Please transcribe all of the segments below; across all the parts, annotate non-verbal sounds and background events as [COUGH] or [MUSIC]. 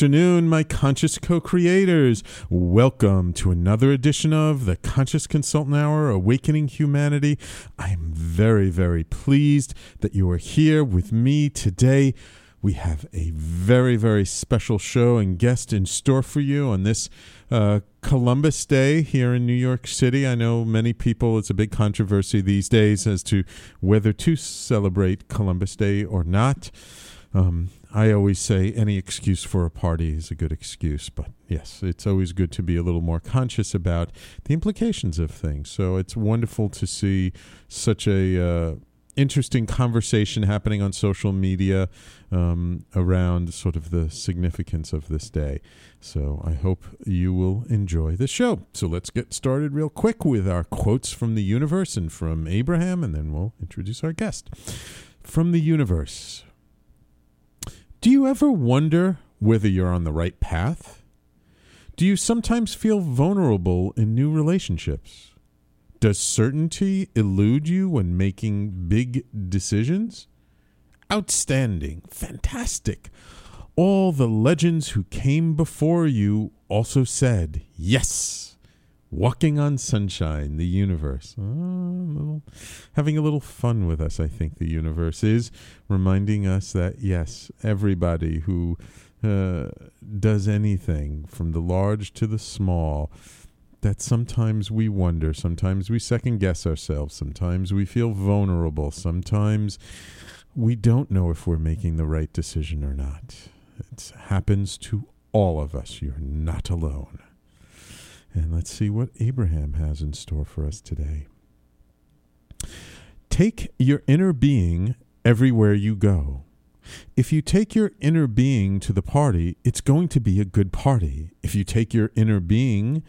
Afternoon, my conscious co creators. Welcome to another edition of the Conscious Consultant Hour Awakening Humanity. I am very, very pleased that you are here with me today. We have a very, very special show and guest in store for you on this uh, Columbus Day here in New York City. I know many people, it's a big controversy these days as to whether to celebrate Columbus Day or not. Um, I always say any excuse for a party is a good excuse, but yes, it's always good to be a little more conscious about the implications of things. So it's wonderful to see such a uh, interesting conversation happening on social media um, around sort of the significance of this day. So I hope you will enjoy the show. So let's get started real quick with our quotes from the universe and from Abraham, and then we'll introduce our guest. From the universe. Do you ever wonder whether you're on the right path? Do you sometimes feel vulnerable in new relationships? Does certainty elude you when making big decisions? Outstanding, fantastic. All the legends who came before you also said, Yes. Walking on sunshine, the universe. Oh, a little, having a little fun with us, I think the universe is, reminding us that, yes, everybody who uh, does anything, from the large to the small, that sometimes we wonder, sometimes we second guess ourselves, sometimes we feel vulnerable, sometimes we don't know if we're making the right decision or not. It happens to all of us. You're not alone. And let's see what Abraham has in store for us today. Take your inner being everywhere you go. If you take your inner being to the party, it's going to be a good party. If you take your inner being,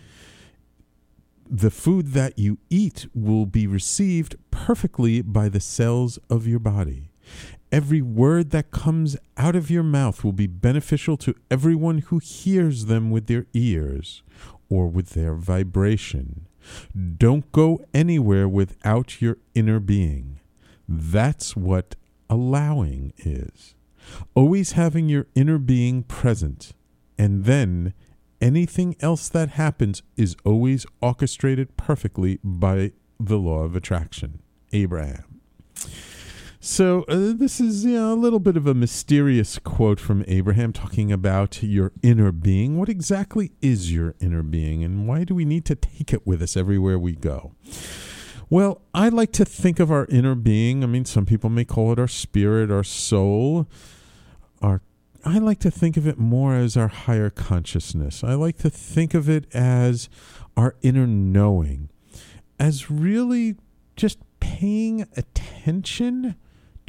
the food that you eat will be received perfectly by the cells of your body. Every word that comes out of your mouth will be beneficial to everyone who hears them with their ears or with their vibration. Don't go anywhere without your inner being. That's what allowing is. Always having your inner being present, and then anything else that happens is always orchestrated perfectly by the law of attraction. Abraham. So uh, this is you know, a little bit of a mysterious quote from Abraham talking about your inner being. What exactly is your inner being, and why do we need to take it with us everywhere we go? Well, I like to think of our inner being. I mean, some people may call it our spirit, our soul. Our I like to think of it more as our higher consciousness. I like to think of it as our inner knowing, as really just paying attention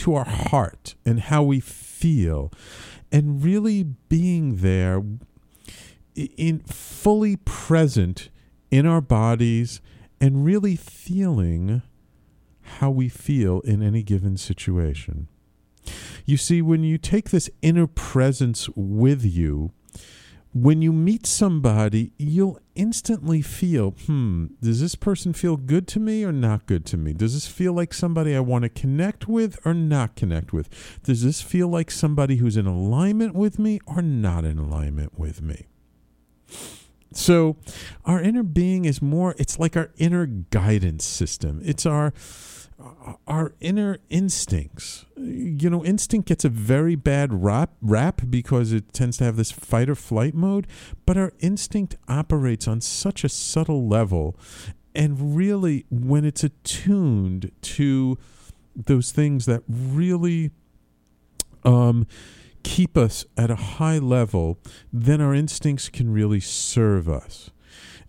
to our heart and how we feel and really being there in fully present in our bodies and really feeling how we feel in any given situation. You see, when you take this inner presence with you, when you meet somebody, you'll instantly feel, hmm, does this person feel good to me or not good to me? Does this feel like somebody I want to connect with or not connect with? Does this feel like somebody who's in alignment with me or not in alignment with me? So, our inner being is more, it's like our inner guidance system. It's our our inner instincts. You know, instinct gets a very bad rap, rap because it tends to have this fight or flight mode, but our instinct operates on such a subtle level. And really, when it's attuned to those things that really um, keep us at a high level, then our instincts can really serve us.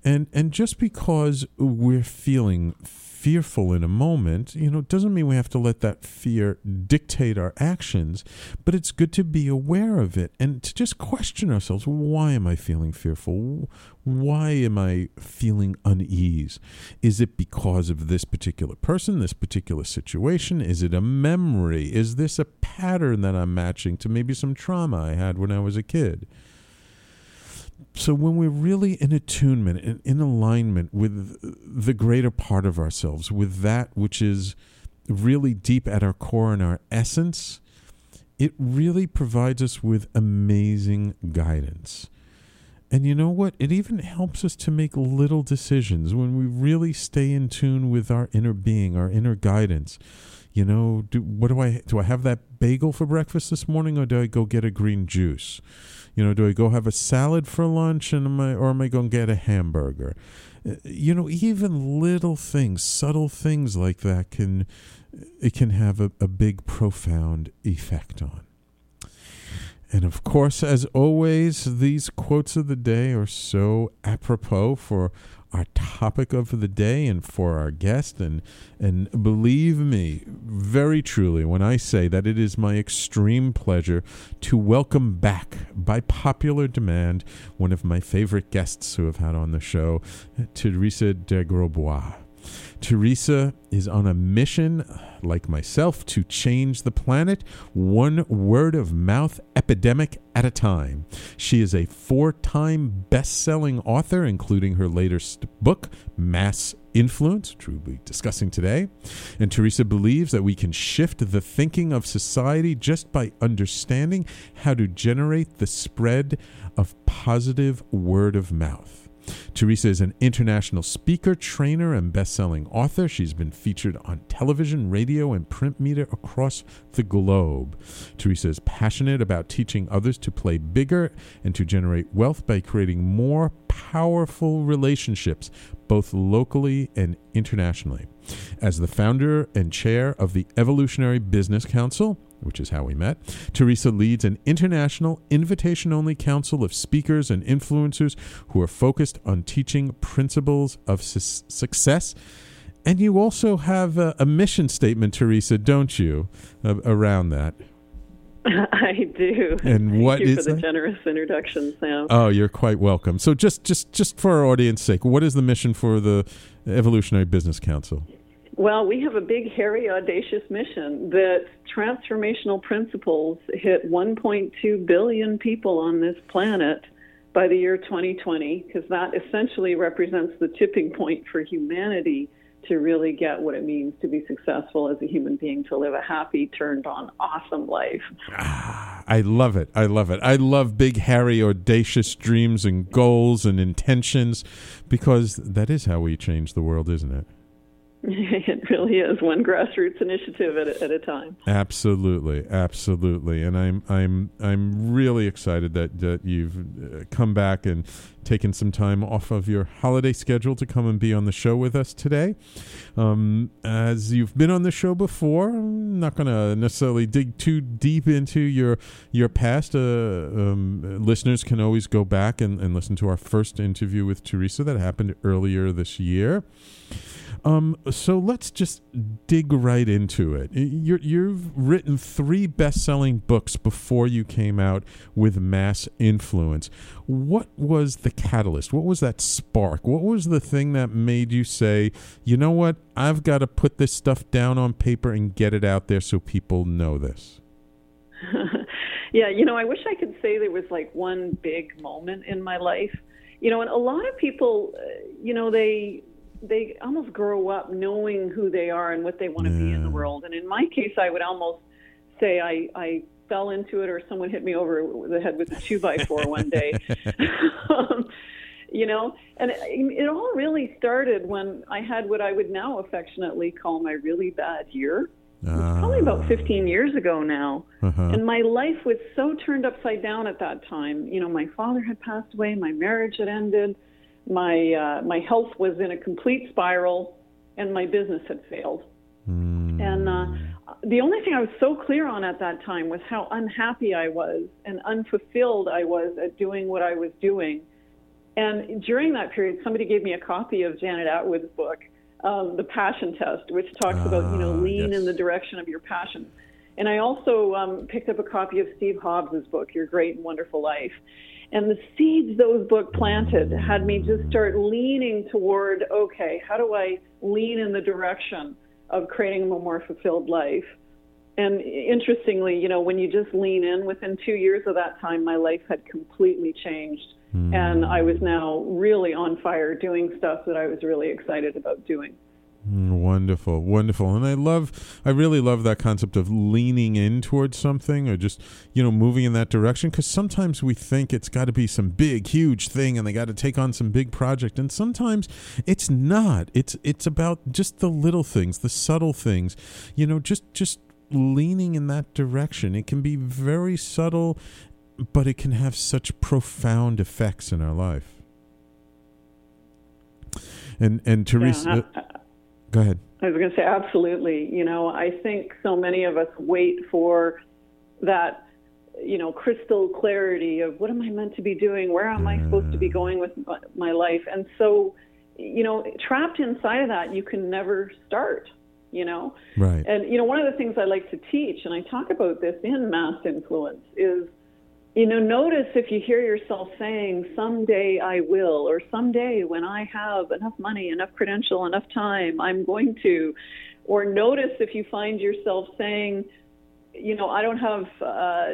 And, and just because we're feeling fearful in a moment, you know, doesn't mean we have to let that fear dictate our actions, but it's good to be aware of it and to just question ourselves why am I feeling fearful? Why am I feeling unease? Is it because of this particular person, this particular situation? Is it a memory? Is this a pattern that I'm matching to maybe some trauma I had when I was a kid? So when we're really in attunement and in alignment with the greater part of ourselves, with that which is really deep at our core and our essence, it really provides us with amazing guidance. And you know what? It even helps us to make little decisions when we really stay in tune with our inner being, our inner guidance. You know, do what do I do I have that bagel for breakfast this morning or do I go get a green juice? You know, do I go have a salad for lunch and am I or am I going to get a hamburger? Uh, you know, even little things, subtle things like that can it can have a, a big profound effect on. And of course, as always, these quotes of the day are so apropos for our topic of the day and for our guest. And, and believe me, very truly, when I say that it is my extreme pleasure to welcome back, by popular demand, one of my favorite guests who have had on the show, Teresa de Grosbois. Teresa is on a mission, like myself, to change the planet one word of mouth epidemic at a time. She is a four time best selling author, including her latest book, Mass Influence, which we'll be discussing today. And Teresa believes that we can shift the thinking of society just by understanding how to generate the spread of positive word of mouth. Teresa is an international speaker, trainer, and best-selling author. She's been featured on television, radio, and print media across the globe. Teresa is passionate about teaching others to play bigger and to generate wealth by creating more powerful relationships, both locally and internationally. As the founder and chair of the Evolutionary Business Council, which is how we met, Teresa leads an international invitation only council of speakers and influencers who are focused on teaching principles of su- success. And you also have a, a, mission statement, Teresa, don't you, uh, around that? [LAUGHS] I do. And Thank what you is for the that? generous introduction, Sam. Oh, you're quite welcome. So, just just just for our audience' sake, what is the mission for the Evolutionary Business Council? Well, we have a big, hairy, audacious mission that transformational principles hit 1.2 billion people on this planet by the year 2020, because that essentially represents the tipping point for humanity to really get what it means to be successful as a human being, to live a happy, turned on, awesome life. Ah, I love it. I love it. I love big, hairy, audacious dreams and goals and intentions because that is how we change the world, isn't it? [LAUGHS] it really is one grassroots initiative at a, at a time. Absolutely, absolutely, and I'm I'm I'm really excited that that you've uh, come back and taken some time off of your holiday schedule to come and be on the show with us today. Um, as you've been on the show before, I'm not going to necessarily dig too deep into your your past. Uh, um, listeners can always go back and, and listen to our first interview with Teresa that happened earlier this year. Um, so let's just dig right into it. you you've written three best-selling books before you came out with Mass Influence. What was the catalyst? What was that spark? What was the thing that made you say, you know what, I've got to put this stuff down on paper and get it out there so people know this? [LAUGHS] yeah, you know, I wish I could say there was like one big moment in my life. You know, and a lot of people, uh, you know, they they almost grow up knowing who they are and what they want to yeah. be in the world. And in my case, I would almost say I, I fell into it, or someone hit me over the head with a two by four one day. [LAUGHS] [LAUGHS] um, you know, and it, it all really started when I had what I would now affectionately call my really bad year. Uh, probably about ah. 15 years ago now. Uh-huh. And my life was so turned upside down at that time. You know, my father had passed away, my marriage had ended my uh, my health was in a complete spiral, and my business had failed. Mm. And uh, the only thing I was so clear on at that time was how unhappy I was and unfulfilled I was at doing what I was doing. And during that period, somebody gave me a copy of Janet Attwood's book, um, The Passion Test, which talks about you know ah, lean yes. in the direction of your passion. And I also um, picked up a copy of Steve Hobbs's book, Your Great and Wonderful Life. And the seeds those books planted had me just start leaning toward okay, how do I lean in the direction of creating a more fulfilled life? And interestingly, you know, when you just lean in, within two years of that time, my life had completely changed. Mm. And I was now really on fire doing stuff that I was really excited about doing. Wonderful, wonderful. And I love, I really love that concept of leaning in towards something or just, you know, moving in that direction. Because sometimes we think it's got to be some big, huge thing and they got to take on some big project. And sometimes it's not. It's, it's about just the little things, the subtle things, you know, just, just leaning in that direction. It can be very subtle, but it can have such profound effects in our life. And, and Teresa, Yeah, go ahead. I was going to say absolutely. You know, I think so many of us wait for that, you know, crystal clarity of what am I meant to be doing? Where am I supposed to be going with my- my life? And so, you know, trapped inside of that, you can never start. You know, Right. and you know, one of the things I like to teach, and I talk about this in Mass Influence, is you know, notice if you hear yourself saying, someday I will, or someday when I have enough money, enough credential, enough time, I'm going to. Or notice if you find yourself saying, you know, I don't have, uh,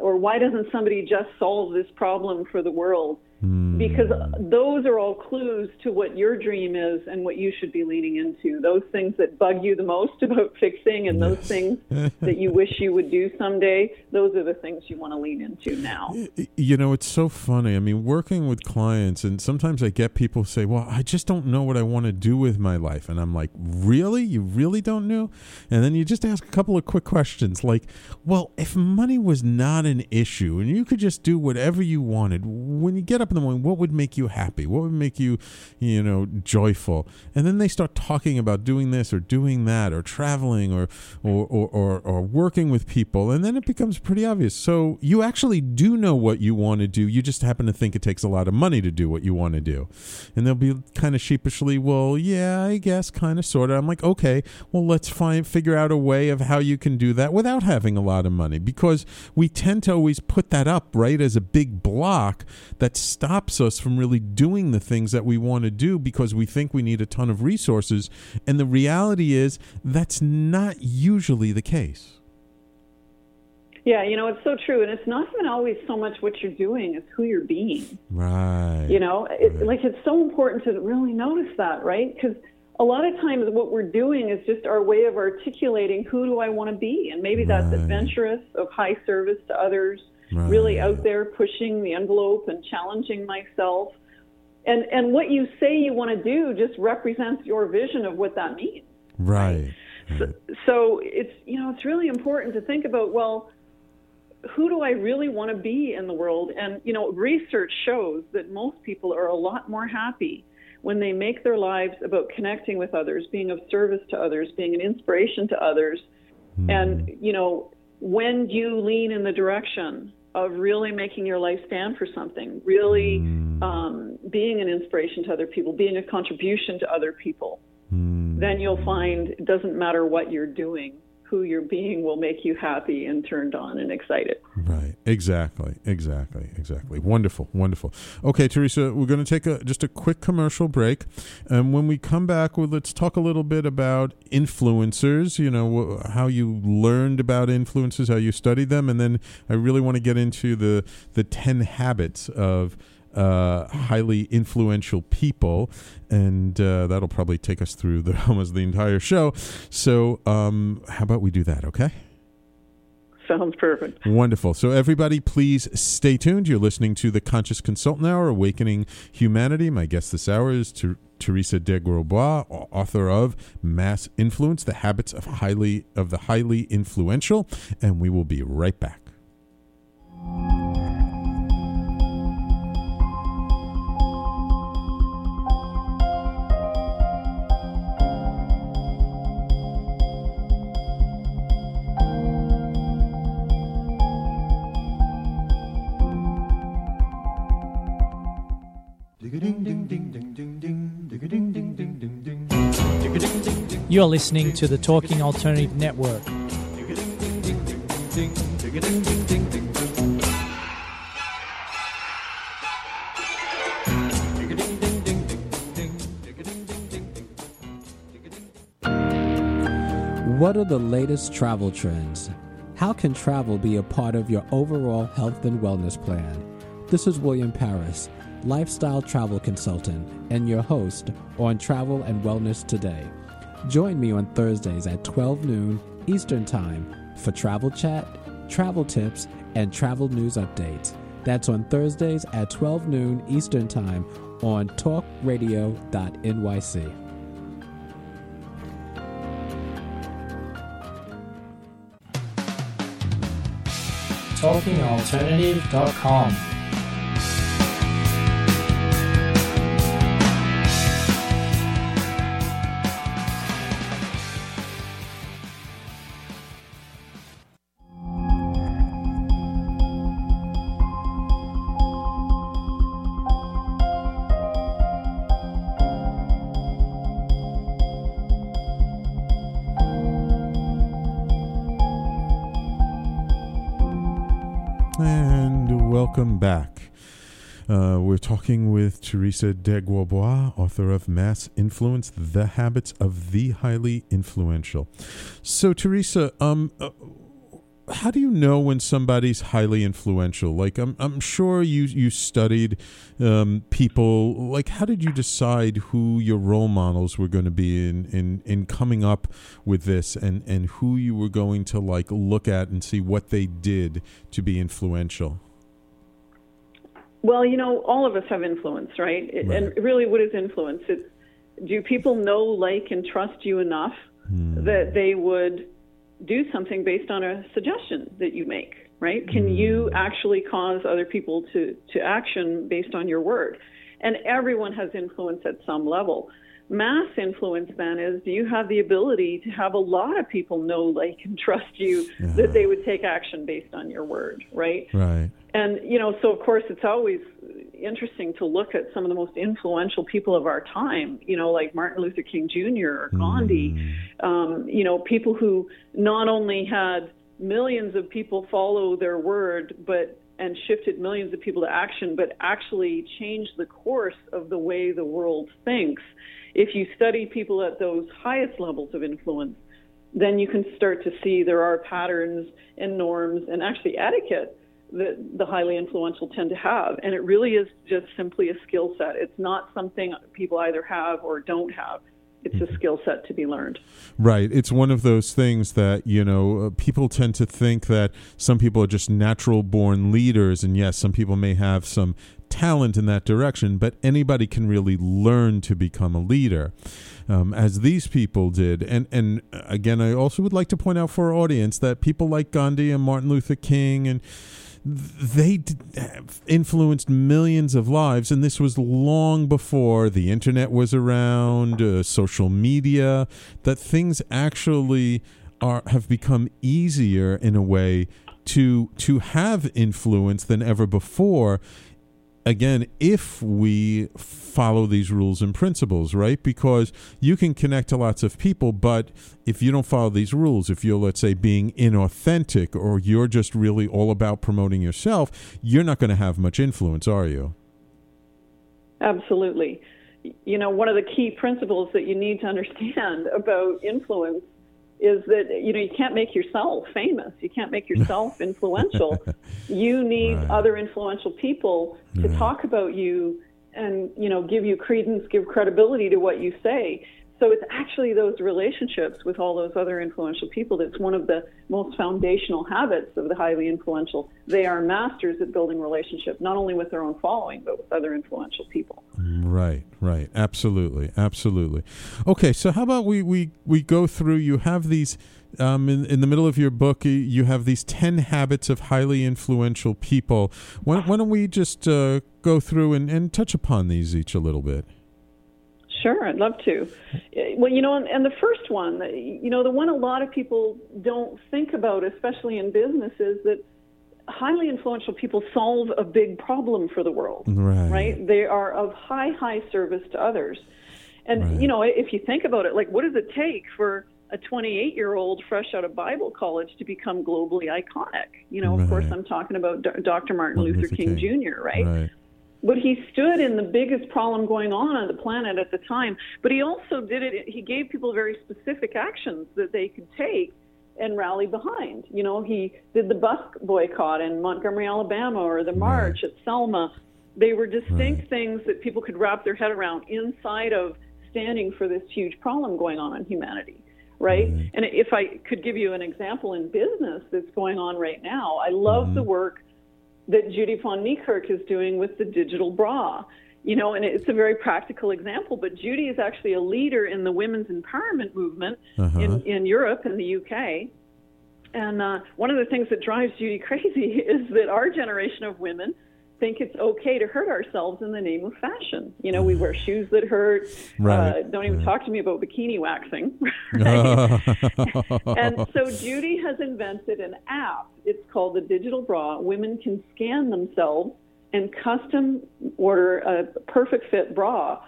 or why doesn't somebody just solve this problem for the world? Because hmm. those are all clues to what your dream is and what you should be leaning into. Those things that bug you the most [LAUGHS] about fixing and those things [LAUGHS] that you wish you would do someday, those are the things you want to lean into now. You know, it's so funny. I mean, working with clients, and sometimes I get people say, Well, I just don't know what I want to do with my life. And I'm like, Really? You really don't know? And then you just ask a couple of quick questions like, Well, if money was not an issue and you could just do whatever you wanted, when you get up in the morning, what would make you happy? What would make you, you know, joyful? And then they start talking about doing this or doing that or traveling or, or, or, or, or working with people. And then it becomes pretty obvious. So you actually do know what you want to do. You just happen to think it takes a lot of money to do what you want to do. And they'll be kind of sheepishly, well, yeah, I guess, kind of, sort of. I'm like, okay, well, let's find, figure out a way of how you can do that without having a lot of money because we tend to always put that up, right, as a big block that stops us from really doing the things that we want to do because we think we need a ton of resources. And the reality is that's not usually the case. Yeah, you know, it's so true. And it's not even always so much what you're doing, it's who you're being. Right. You know, it, like it's so important to really notice that, right? Because a lot of times what we're doing is just our way of articulating who do I want to be. And maybe that's Right. adventurous, of high service to others, Right. really out there pushing the envelope and challenging myself. And, and what you say you want to do just represents your vision of what that means. Right. So, so it's you know it's really important to think about well who do I really want to be in the world and you know research shows that most people are a lot more happy when they make their lives about connecting with others being of service to others being an inspiration to others hmm. and you know when you lean in the direction of really making your life stand for something really um, being an inspiration to other people being a contribution to other people then you'll find it doesn't matter what you're doing, who you're being will make you happy and turned on and excited. Right. Exactly. Exactly. Exactly. Wonderful. Wonderful. Okay, Teresa, we're going to take a just a quick commercial break, and when we come back, well, let's talk a little bit about influencers. You know how you learned about influencers, how you studied them, and then I really want to get into the the ten habits of uh, highly influential people, and uh, that'll probably take us through the [LAUGHS] almost the entire show. So, um, how about we do that? Okay. Sounds perfect. Wonderful. So, everybody, please stay tuned. You're listening to the Conscious Consultant Hour, Awakening Humanity. My guest this hour is Ter- Teresa de Grosbois, author of Mass Influence: The Habits of Highly of the Highly Influential, and we will be right back. You're listening to the Talking Alternative Network. What are the latest travel trends? How can travel be a part of your overall health and wellness plan? This is William Paris, lifestyle travel consultant, and your host on Travel and Wellness Today. Join me on Thursdays at 12 noon Eastern Time for travel chat, travel tips, and travel news updates. That's on Thursdays at 12 noon Eastern Time on talkradio.nyc. TalkingAlternative.com. talking with Teresa de Grosbois, author of Mass Influence The Habits of the Highly Influential. So, Teresa, um, uh, how do you know when somebody's highly influential? Like, I'm, I'm sure you, you studied um, people. Like, how did you decide who your role models were going to be in, in, in coming up with this and, and who you were going to, like, look at and see what they did to be influential? Well, you know, all of us have influence, right? It- And really, what is influence? It's do people know, like, and trust you enough hmm. that they would do something based on a suggestion that you make, right? Can hmm. you actually cause other people to, to action based on your word? And everyone has influence at some level. Mass influence, then, is do you have the ability to have a lot of people know, like, and trust you that they would take action based on your word, right? Right. And, you know, so of course it's always interesting to look at some of the most influential people of our time, you know, like Martin Luther King Jr. or Gandhi, um, you know, people who not only had millions of people follow their word, but and shifted millions of people to action, but actually changed the course of the way the world thinks. If you study people at those highest levels of influence, then you can start to see there are patterns and norms and actually etiquette that the highly influential tend to have. And it really is just simply a skill set. It's not something people either have or don't have. It's a skill set to be learned. Right. It's one of those things that, you know, uh, people tend to think that some people are just natural born leaders. And yes, some people may have some talent in that direction, but anybody can really learn to become a leader, um, as these people did. And, and uh, again, I also would like to point out for our audience that people like Gandhi and Martin Luther King and they influenced millions of lives, and this was long before the internet was around, uh, social media. That things actually are have become easier in a way to to have influence than ever before. Again, if we follow these rules and principles, right? Because you can connect to lots of people, but if you don't follow these rules, if you're, let's say, being inauthentic or you're just really all about promoting yourself, you're not going to have much influence, are you? Absolutely. You know, one of the key principles that you need to understand [LAUGHS] about influence is that you know you can't make yourself famous. You can't make yourself [LAUGHS] influential. You need Right. other influential people to talk about you and you know give you credence give credibility to what you say so it's actually those relationships with all those other influential people that's one of the most foundational habits of the highly influential they are masters at building relationship not only with their own following but with other influential people Right, right. Absolutely, absolutely. Okay, so how about we we we go through? You have these um, in in the middle of your book. you- have these ten habits of highly influential people. Why, why don't we just uh, go through and, and touch upon these each a little bit? Sure, I'd love to. Eh, Well, you know, and, and the first one, you know, the one a lot of people don't think about, especially in business, is that highly influential people solve a big problem for the world. Right. right? They are of high, high service to others. And, Right. you know, if you think about it, like, what does it take for a 28 year old fresh out of Bible college to become globally iconic? You know, of course, I'm talking about Dr. Martin, Martin Luther, King, Jr., right? Right. but he stood in the biggest problem going on on the planet at the time. But he also did it. He gave people very specific actions that they could take and rally behind. You know, he did the bus boycott in Montgomery, Alabama, or the march at Selma. They were distinct Right. things that people could wrap their head around inside of standing for this huge problem going on in humanity right? Mm-hmm. And if I could give you an example in business that's going on right now, I love mm-hmm. the work that Judy von Niekerk is doing with the digital bra. You know, and it's a very practical example, but Judy is actually a leader in the women's empowerment movement uh-huh. in, in Europe and the UK. And uh, one of the things that drives Judy [LAUGHS] crazy is that our generation of women think it's okay to hurt ourselves in the name of fashion. You know, we wear shoes that hurt. Right. Uh, don't even right. talk to me about bikini waxing. [LAUGHS] [LAUGHS] Right? [LAUGHS] and so Judy has invented an app. It's called the Digital Bra. Women can scan themselves and custom order a perfect fit bra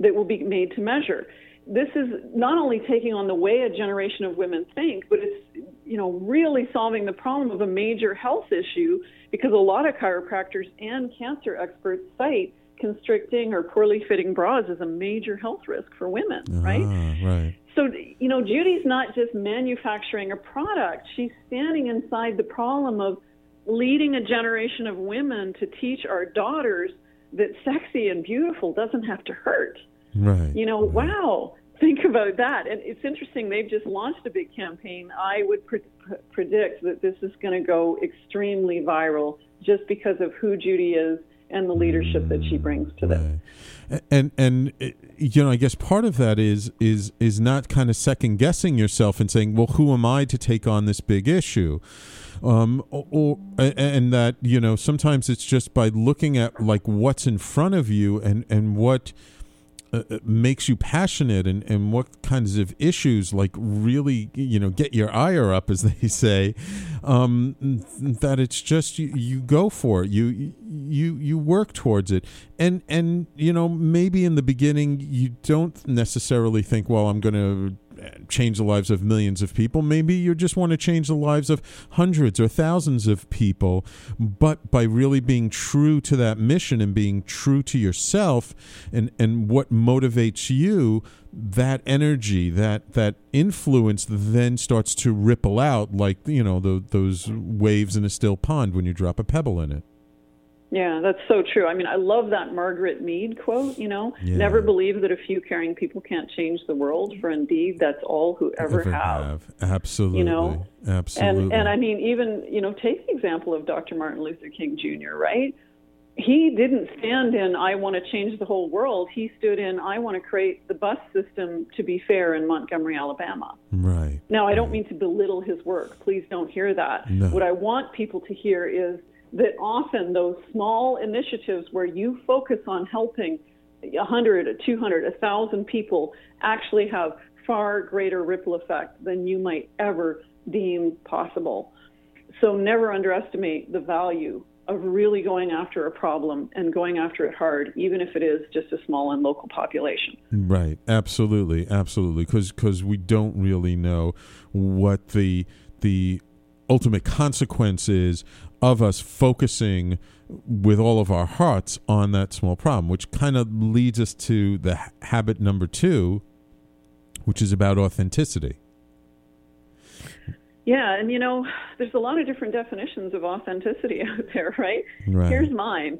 that will be made to measure. This is not only taking on the way a generation of women think, but it's you know really solving the problem of a major health issue because a lot of chiropractors and cancer experts cite constricting or poorly fitting bras as a major health risk for women, uh right? Right. So, you know, Judy's not just manufacturing a product, she's standing inside the problem of leading a generation of women to teach our daughters that sexy and beautiful doesn't have to hurt. Right. You know, right. wow, think about that. And it's interesting, they've just launched a big campaign. I would pre- predict that this is going to go extremely viral just because of who Judy is and the leadership that she brings to right. this. And and you know, I guess part of that is is is not kind of second guessing yourself and saying, "Well, who am I to take on this big issue?" Um, or and that you know, sometimes it's just by looking at like what's in front of you and and what uh, uh, makes you passionate and, and what kinds of issues like really you know get your ire up as [LAUGHS] they say um, that it's just you, you go for it. You you you work towards it. And and you know maybe in the beginning you don't necessarily think well I'm going to change the lives of millions of people. Maybe you just want to change the lives of hundreds or thousands of people. But by really being true to that mission and being true to yourself and, and what motivates you, that energy, that that influence then starts to ripple out like, you know, the, those waves in a still pond when you drop a pebble in it. Yeah, that's so true. I mean, I love that Margaret Mead quote, you know, yeah. never believe that a few caring people can't change the world, for indeed that's all who ever, ever have. have. Absolutely. You know? Absolutely. And and I mean even, you know, take the example of Dr. Martin Luther King Jr., right? He didn't stand in I want to change the whole world. He stood in I want to create the bus system to be fair in Montgomery, Alabama. Right. Now, I don't right. mean to belittle his work. Please don't hear that. No. What I want people to hear is that often those small initiatives where you focus on helping 100, 200, 1,000 people actually have far greater ripple effect than you might ever deem possible. So never underestimate the value of really going after a problem and going after it hard, even if it is just a small and local population. Right. Absolutely. Absolutely. Because because we don't really know what the the ultimate consequence is of us focusing with all of our hearts on that small problem, which kind of leads us to the habit number two, which is about authenticity. Yeah, and you know, there's a lot of different definitions of authenticity [LAUGHS] out there, right? right. Here's mine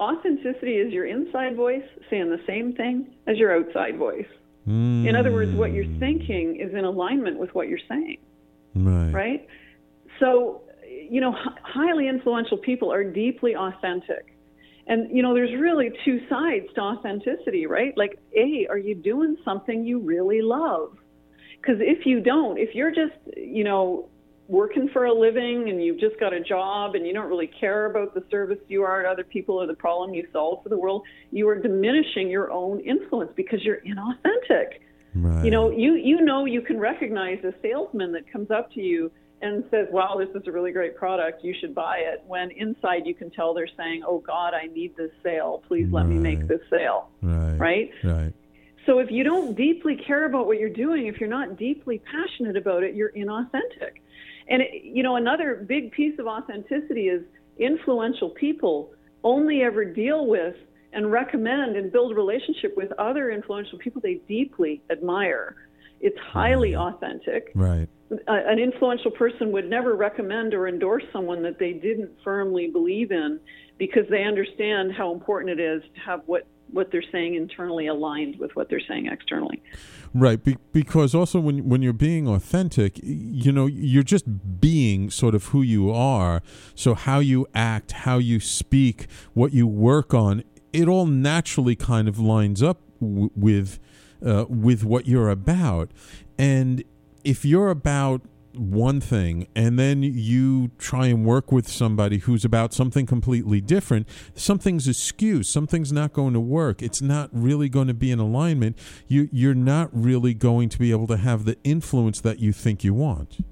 authenticity is your inside voice saying the same thing as your outside voice. Mm. In other words, what you're thinking is in alignment with what you're saying. Right. Right? So you know, highly influential people are deeply authentic. And, you know, there's really two sides to authenticity, right? Like, A, are you doing something you really love? Because if you don't, if you're just, you know, working for a living and you've just got a job and you don't really care about the service you are to other people or the problem you solve for the world, you are diminishing your own influence because you're inauthentic. Right. You know, you you know you can recognize a salesman that comes up to you and says, "Wow, this is a really great product. You should buy it." When inside you can tell they're saying, "Oh God, I need this sale. Please let right. me make this sale." Right. Right. Right. So if you don't deeply care about what you're doing, if you're not deeply passionate about it, you're inauthentic. And it, you know, another big piece of authenticity is influential people only ever deal with and recommend and build relationship with other influential people they deeply admire. It's highly right. authentic. Right an influential person would never recommend or endorse someone that they didn't firmly believe in because they understand how important it is to have what what they're saying internally aligned with what they're saying externally. Right, Be- because also when when you're being authentic, you know, you're just being sort of who you are. So how you act, how you speak, what you work on, it all naturally kind of lines up w- with uh, with what you're about. And if you're about one thing and then you try and work with somebody who's about something completely different, something's askew, something's not going to work. It's not really going to be in alignment. You you're not really going to be able to have the influence that you think you want.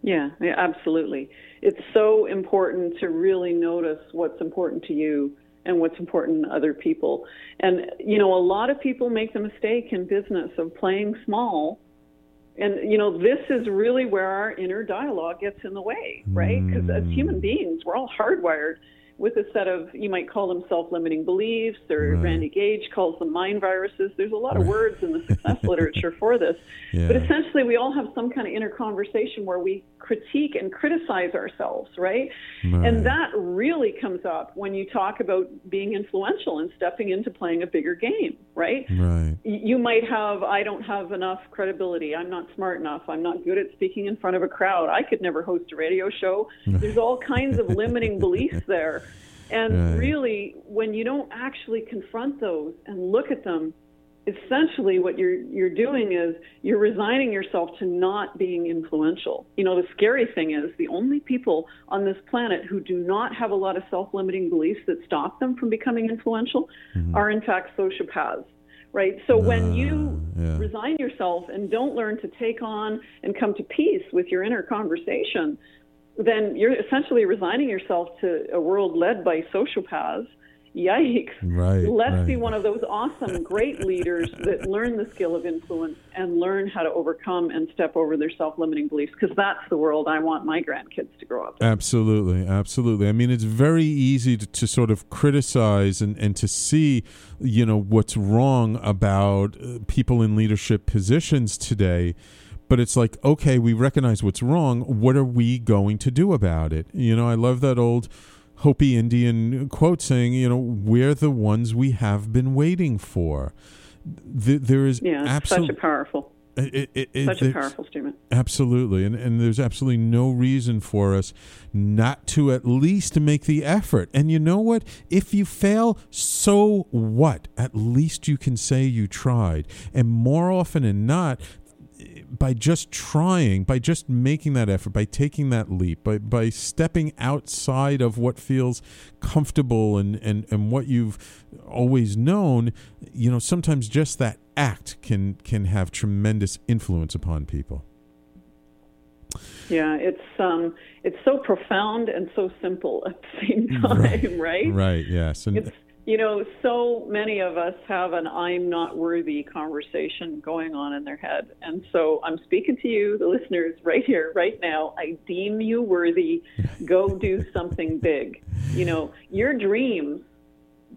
Yeah, yeah, absolutely. It's so important to really notice what's important to you and what's important to other people. And you know, a lot of people make the mistake in business of playing small and you know this is really where our inner dialogue gets in the way right? Because as hmm. human beings we're all hardwired with a set of you might call them self-limiting beliefs or right. randy gage calls them mind viruses there's a lot of words in the success literature for this [LAUGHS] yeah. but essentially we all have some kind of inner conversation where we critique and criticize ourselves, right? right? And that really comes up when you talk about being influential and stepping into playing a bigger game, right? Right. You might have, I don't have enough credibility. I'm not smart enough. I'm not good at speaking in front of a crowd. I could never host a radio show. [LAUGHS] There's all kinds of limiting beliefs there. And right. really, when you don't actually confront those and look at them, essentially what you're you're doing is you're resigning yourself to not being influential. You know, the scary thing is the only people on this planet who do not have a lot of self-limiting beliefs that stop them from becoming influential mm-hmm. are in fact sociopaths. Right? So uh, when you yeah. resign yourself and don't learn to take on and come to peace with your inner conversation, then you're essentially resigning yourself to a world led by sociopaths yikes. Right. Let's right. be one of those awesome, great leaders that learn the skill of influence and learn how to overcome and step over their self limiting beliefs because that's the world I want my grandkids to grow up in. Absolutely. Absolutely. I mean, it's very easy to, to sort of criticize and, and to see, you know, what's wrong about uh, people in leadership positions today but it's like okay we recognize what's wrong what are we going to do about it you know i love that old Hopi Indian quote saying, you know, we're the ones we have been waiting for. there is yeah, such a powerful. It, it, it, Such a powerful statement. Absolutely. And, and there's absolutely no reason for us not to at least make the effort. And you know what? If you fail, so what? At least you can say you tried. And more often than not, by just trying, by just making that effort, by taking that leap, by, by stepping outside of what feels comfortable and, and, and what you've always known, you know, sometimes just that act can can have tremendous influence upon people. Yeah, it's um, it's so profound and so simple at the same time, right? [LAUGHS] Right. right yes, and it's you know, so many of us have an I'm not worthy conversation going on in their head. And so I'm speaking to you, the listeners, right here, right now. I deem you worthy. Go do something big. You know, your dreams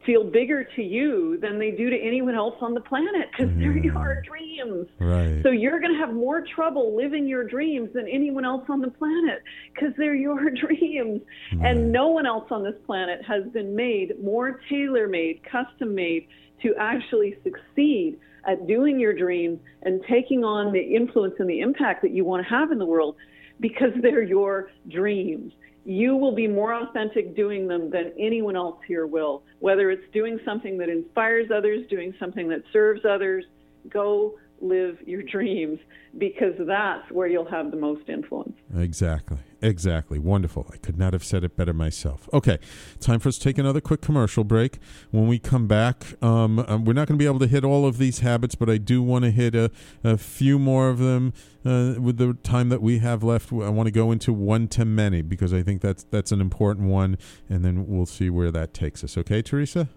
feel bigger to you than they do to anyone else on the planet because they're mm. your dreams. Right. So you're going to have more trouble living your dreams than anyone else on the planet because they're your [LAUGHS] dreams. Right. And no one else on this planet has been made more tailor made, custom made to actually succeed at doing your dreams and taking on the influence and the impact that you want to have in the world because they're your dreams you will be more authentic doing them than anyone else here will. Whether it's doing something that inspires others, doing something that serves others, go live your [LAUGHS] dreams because that's where you'll have the most influence. Exactly. Exactly. Wonderful. I could not have said it better myself. Okay. Time for us to take another quick commercial break. When we come back, um, um we're not going to be able to hit all of these habits, but I do want to hit a, a few more of them uh, with the time that we have left. I want to go into one to many because I think that's that's an important one, and then we'll see where that takes us. Okay, Teresa?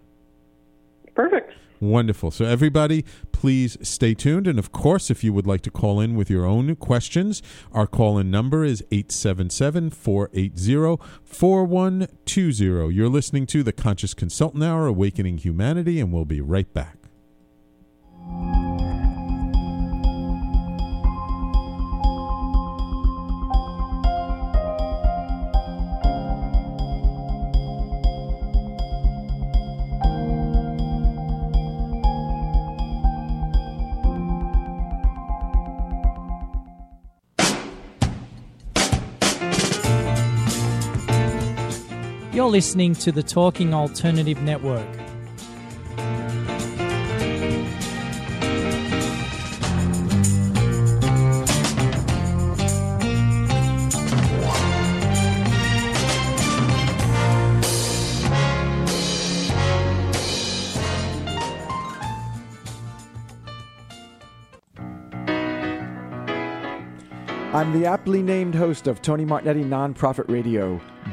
Perfect. Wonderful. So, everybody, please stay tuned. And of course, if you would like to call in with your own questions, our call in number is 877 480 4120. You're listening to the Conscious Consultant Hour, Awakening Humanity, and we'll be right back. You're listening to the Talking Alternative Network. I'm the aptly named host of Tony Martignetti Nonprofit Radio,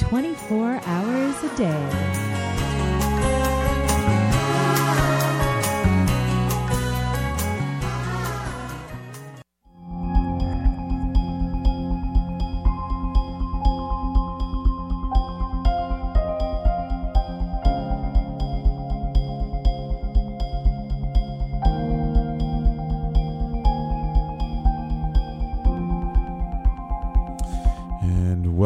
24 hours a day.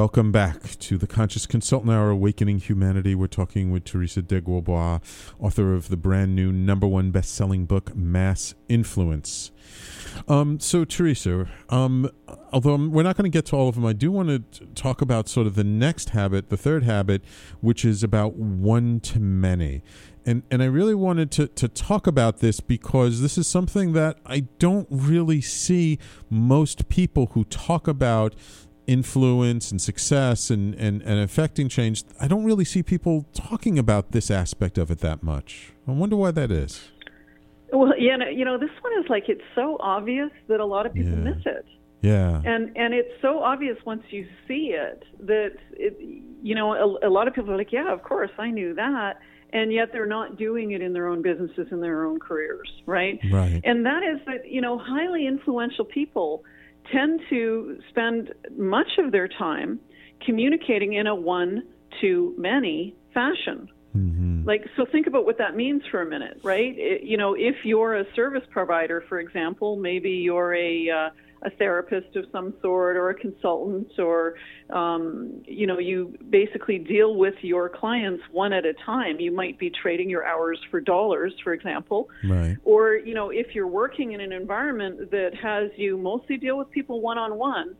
Welcome back to the Conscious Consultant Hour Awakening Humanity. We're talking with Teresa De Grosbois, author of the brand new number one best selling book, Mass Influence. Um, so, Teresa, um, although we're not going to get to all of them, I do want to talk about sort of the next habit, the third habit, which is about one to many. And, and I really wanted to, to talk about this because this is something that I don't really see most people who talk about influence and success and, and, and affecting change. I don't really see people talking about this aspect of it that much. I wonder why that is. Well, yeah, you know, this one is like it's so obvious that a lot of people Yeah. miss it. Yeah. and and it's so obvious once you see it that it you know a, a lot of people are like yeah of course i knew that and yet they're not doing it in their own businesses in their own careers right Right. and that is that you know highly influential people tend to spend much of their time communicating in a one to many fashion. Hmm like so think about what that means for a minute right? It, you know if you're a service provider for example maybe you're a uh, a therapist of some sort or a consultant or um, you know you basically deal with your clients one at a time. You might be trading your hours for dollars for example. Right. or you know if you're working in an environment that has you mostly deal with people one on one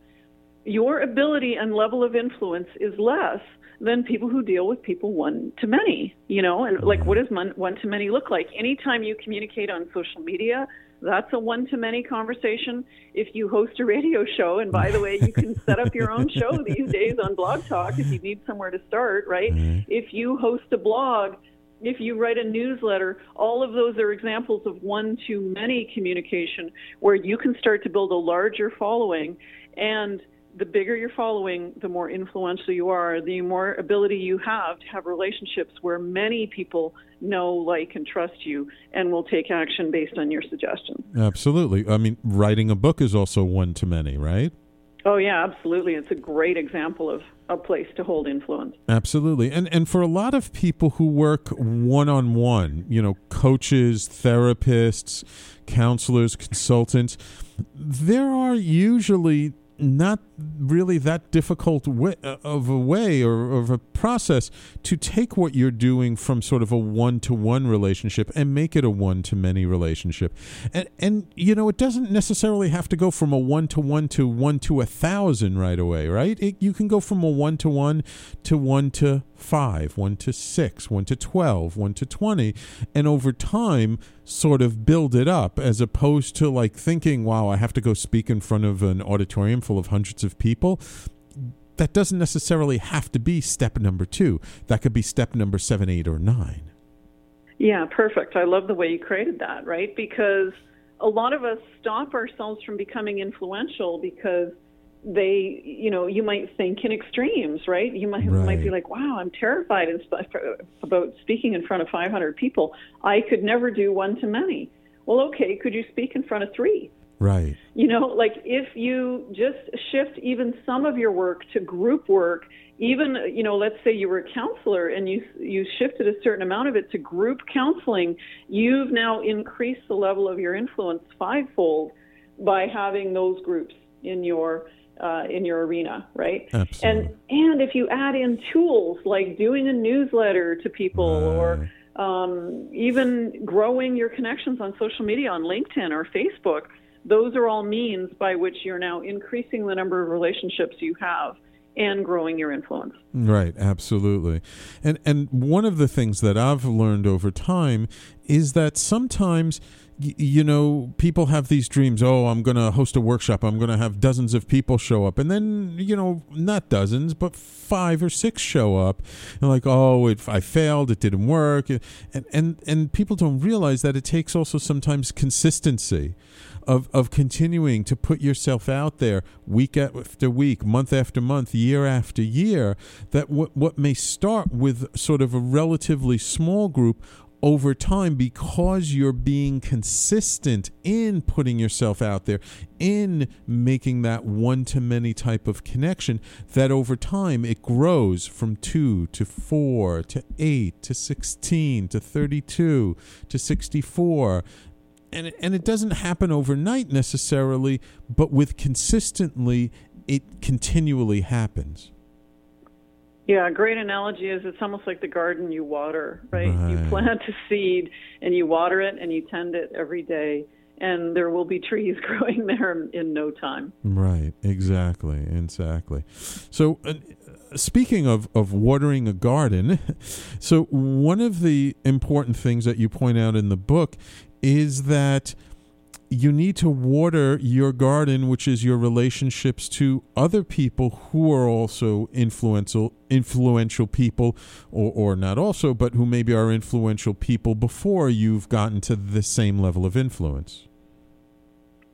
your ability and level of influence is less than people who deal with people one to many you know? And like what does one to many look like? Anytime you communicate on social media that's a one to many conversation if you host a radio show and by the way you can set up your own show these days on blog talk if you need somewhere to start right Right. if you host a blog if you write a newsletter, all of those are examples of one to many communication where you can start to build a larger following. And the bigger your following, the more influential you are, the more ability you have to have relationships where many people know, like, and trust you and will take action based on your suggestions. Absolutely. I mean, writing a book is also one to many, right? Oh, yeah, absolutely. It's a great example of a place to hold influence. Absolutely. And and for a lot of people who work one on one, you know, coaches, therapists, counselors, consultants, there are usually not really that difficult way, uh, of a way or of a process to take what you're doing from sort of a one-to-one relationship and make it a one-to-many relationship. And and you know it doesn't necessarily have to go from a one-to-one to one to a thousand right away right? It, you can go from a one-to-one to one to five one to six one to 12 one to 20 and over time sort of build it up as opposed to like thinking wow i have to go speak in front of an auditorium full of hundreds of people that doesn't necessarily have to be step number two that could be step number seven eight or nine Yeah, perfect. I love the way you created that, right? Because a lot of us stop ourselves from becoming influential because they, you know, you might think in extremes, right? You might might be like, "Wow, I'm terrified about speaking in front of 500 people. I could never do one to many." Well, okay, could you speak in front of 3? Right. You know, like if you just shift even some of your work to group work, even you know, let's say you were a counselor and you you shifted a certain amount of it to group counseling, you've now increased the level of your influence fivefold by having those groups in your uh, in your arena, right? Absolutely. And and if you add in tools like doing a newsletter to people or um, even growing your connections on social media on LinkedIn or Facebook, those are all means by which you're now increasing the number of relationships you have and growing your influence. Right, absolutely. And and one of the things that I've learned over time is that sometimes you know, people have these dreams. Oh, I'm going to host a workshop. I'm going to have dozens of people show up, and then you know, not dozens, but five or six show up, and like, oh, it, I failed. It didn't work, and and and people don't realize that it takes also sometimes consistency. Of, of continuing to put yourself out there week after week, month after month, year after year, that what, what may start with sort of a relatively small group over time because you're being consistent in putting yourself out there in making that one to many type of connection that over time it grows from 2 to 4 to 8 to 16 to 32 to 64 and and it doesn't happen overnight necessarily but with consistently it continually happens yeah, a great analogy is it's almost like the garden you water, right? right? You plant a seed and you water it and you tend it every day, and there will be trees [LAUGHS] growing there in no time. Right, exactly, exactly. So, uh, speaking of, of watering a garden, [LAUGHS] so one of the important things that you point out in the book is that you need to water your garden, which is your relationships to other people who are also influential influential people, or, or not also, but who maybe are influential people before you've gotten to the same level of influence.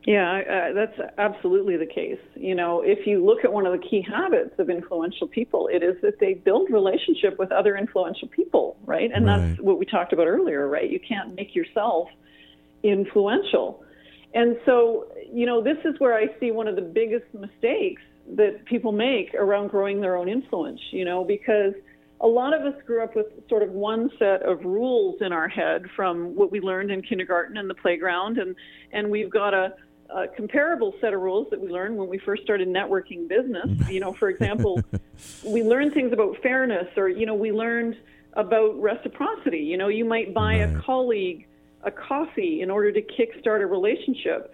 Yeah, uh, that's absolutely the case. You know, if you look at one of the key habits of influential people, it is that they build relationship with other influential people, right? And right. that's what we talked about earlier, right? You can't make yourself influential. And so, you know, this is where I see one of the biggest mistakes that people make around growing their own influence, you know, because a lot of us grew up with sort of one set of rules in our head from what we learned in kindergarten and the playground and and we've got a, a comparable set of rules that we learned when we first started networking business. You know, for example, [LAUGHS] we learned things about fairness or you know, we learned about reciprocity. You know, you might buy right. a colleague a coffee in order to kickstart a relationship.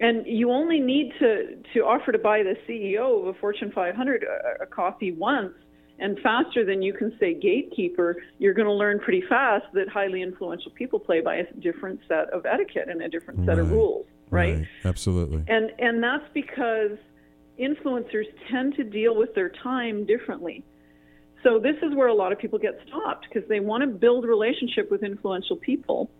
And you only need to, to offer to buy the CEO of a Fortune 500 a, a coffee once, and faster than you can say gatekeeper, you're going to learn pretty fast that highly influential people play by a different set of etiquette and a different set right. of rules, right? right? Absolutely. And and that's because influencers tend to deal with their time differently. So this is where a lot of people get stopped because they want to build relationship with influential people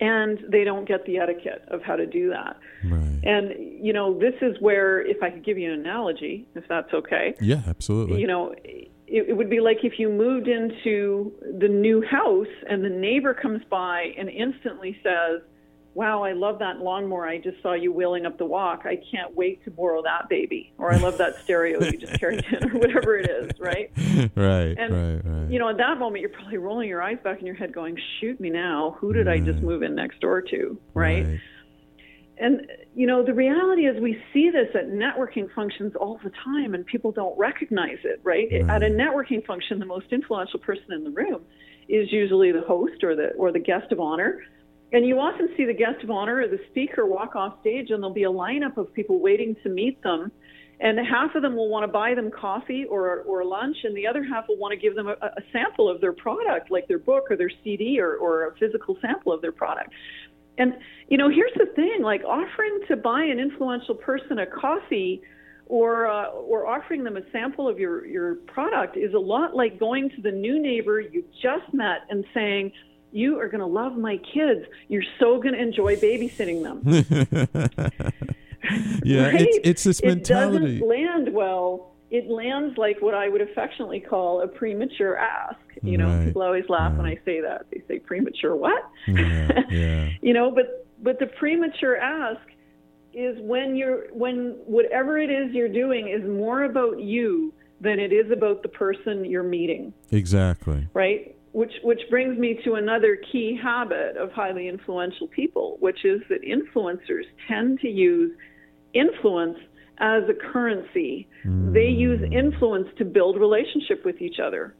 and they don't get the etiquette of how to do that. Right. And you know, this is where, if I could give you an analogy, if that's okay. Yeah, absolutely. You know, it, it would be like if you moved into the new house and the neighbor comes by and instantly says, wow, I love that lawnmower. I just saw you wheeling up the walk. I can't wait to borrow that baby. Or I love that stereo you just carried in, or whatever it is, right? [LAUGHS] Right, and, right, right. You know, at that moment, you're probably rolling your eyes back in your head going, shoot me now. Who did right. I just mm. move in next door to, right? right? And, you know, the reality is we see this at networking functions all the time, and people don't recognize it, right? right? At a networking function, the most influential person in the room is usually the host or the or the guest of honor and you often see the guest of honor or the speaker walk off stage, and there'll be a lineup of people waiting to meet them. And half of them will want to buy them coffee or, or lunch, and the other half will want to give them a, a sample of their product, like their book or their CD or, or a physical sample of their product. And, you know, here's the thing like offering to buy an influential person a coffee or uh, or offering them a sample of your your product is a lot like going to the new neighbor you just met and saying, you are going to love my kids. You're so going to enjoy babysitting them. [LAUGHS] yeah, right? it's, it's this mentality. It doesn't land well. It lands like what I would affectionately call a premature ask. You know, right. people always laugh when I say that. They say premature what? Yeah, yeah. [LAUGHS] you know, but but the premature ask is when you're when whatever it is you're doing is more about you than it is about the person you're meeting. Exactly. Right? Which which brings me to another key habit of highly influential people, which is that influencers tend to use influence as a currency. Mm. They use influence to build relationship with each other.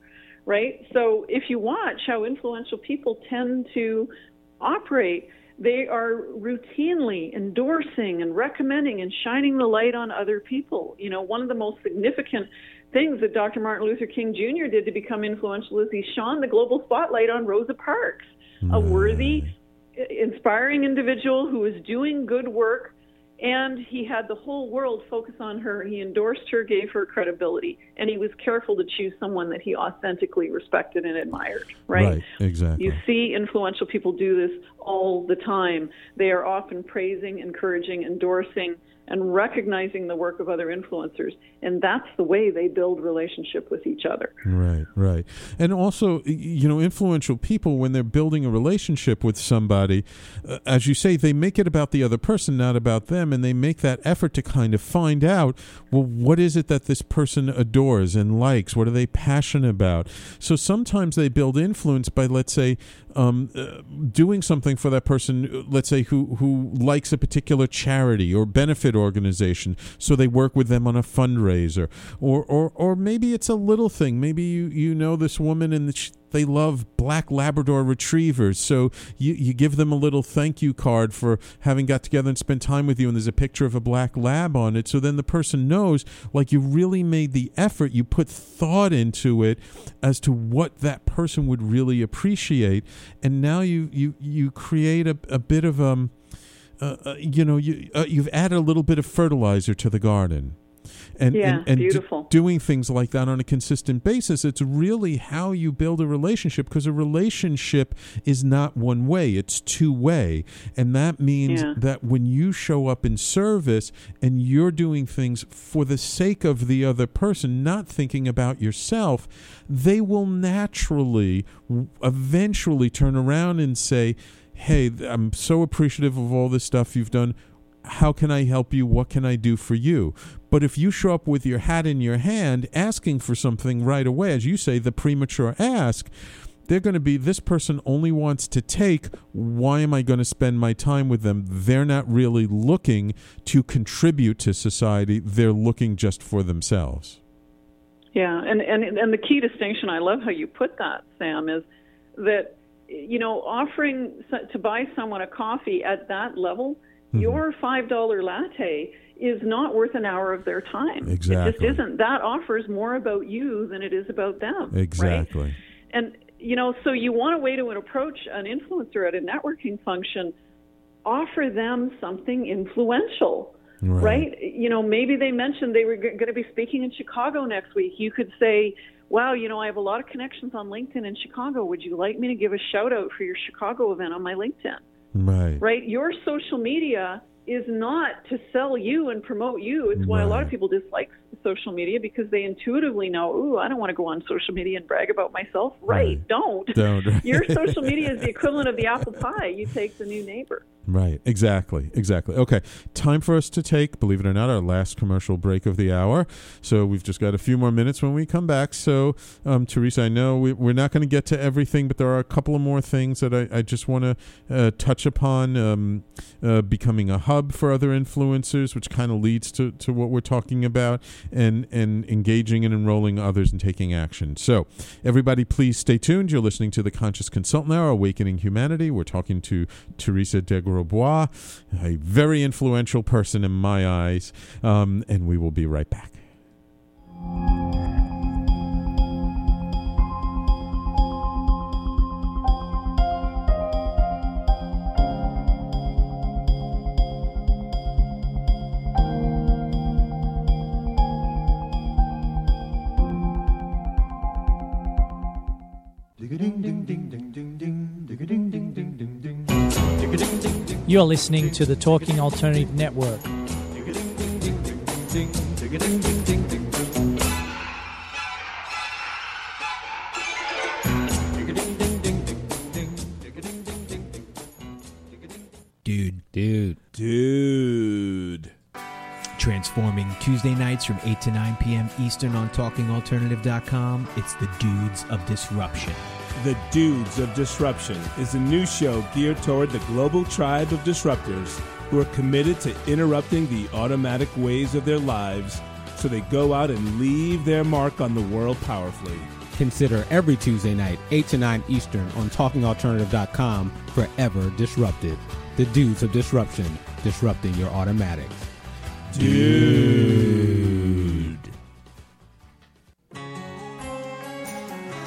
Right? So if you watch how influential people tend to operate, they are routinely endorsing and recommending and shining the light on other people. You know, one of the most significant things that Dr. Martin Luther King Jr. did to become influential is he shone the global spotlight on Rosa Parks, mm. a worthy, inspiring individual who was doing good work and he had the whole world focus on her. He endorsed her, gave her credibility, and he was careful to choose someone that he authentically respected and admired. Right? Right. Exactly. You see influential people do this all the time. They are often praising, encouraging, endorsing and recognizing the work of other influencers. And that's the way they build relationship with each other. Right right. And also you know influential people when they're building a relationship with somebody uh, as you say they make it about the other person not about them and they make that effort to kind of find out well what is it that this person adores and likes? What are they passionate about? So sometimes they build influence by let's say um, uh, doing something for that person, let's say who who likes a particular charity or benefit organization, so they work with them on a fundraiser, or or or maybe it's a little thing. Maybe you you know this woman and they love black Labrador retrievers. So you, you give them a little thank you card for having got together and spent time with you, and there's a picture of a black lab on it. So then the person knows, like, you really made the effort, you put thought into it as to what that person would really appreciate. And now you, you, you create a, a bit of, um, uh, uh, you know, you, uh, you've added a little bit of fertilizer to the garden and yeah, and, and beautiful. D- doing things like that on a consistent basis it's really how you build a relationship because a relationship is not one way it's two way and that means yeah. that when you show up in service and you're doing things for the sake of the other person not thinking about yourself they will naturally eventually turn around and say hey i'm so appreciative of all this stuff you've done how can I help you? What can I do for you? But if you show up with your hat in your hand asking for something right away, as you say, the premature ask, they're going to be this person only wants to take. Why am I going to spend my time with them? They're not really looking to contribute to society, they're looking just for themselves. Yeah, and, and, and the key distinction, I love how you put that, Sam, is that, you know, offering to buy someone a coffee at that level Mm-hmm. Your $5 latte is not worth an hour of their time. Exactly. It just isn't. That offers more about you than it is about them. Exactly. Right? And, you know, so you want a way to approach an influencer at a networking function, offer them something influential. Right. right. You know, maybe they mentioned they were g- going to be speaking in Chicago next week. You could say, wow, you know, I have a lot of connections on LinkedIn in Chicago. Would you like me to give a shout out for your Chicago event on my LinkedIn? Right. Right. Your social media is not to sell you and promote you. It's why right. a lot of people dislike social media because they intuitively know, ooh, I don't want to go on social media and brag about myself. Right. right. Don't. Don't. [LAUGHS] Your [LAUGHS] social media is the equivalent of the apple pie. You take the new neighbor. Right. Exactly. Exactly. Okay. Time for us to take, believe it or not, our last commercial break of the hour. So we've just got a few more minutes when we come back. So, um, Teresa, I know we, are not going to get to everything, but there are a couple of more things that I, I just want to uh, touch upon. Um, uh, becoming a hub for other influencers, which kind of leads to, to what we're talking about, and, and engaging and enrolling others and taking action. So, everybody, please stay tuned. You're listening to the Conscious Consultant Hour, Awakening Humanity. We're talking to Teresa de A very influential person in my eyes, um, and we will be right back. You're listening to the Talking Alternative Network. Dude, dude, dude. Transforming Tuesday nights from 8 to 9 p.m. Eastern on TalkingAlternative.com. It's the Dudes of Disruption. The Dudes of Disruption is a new show geared toward the global tribe of disruptors who are committed to interrupting the automatic ways of their lives so they go out and leave their mark on the world powerfully. Consider every Tuesday night, 8 to 9 Eastern on TalkingAlternative.com forever disrupted. The Dudes of Disruption, disrupting your automatics. Dude.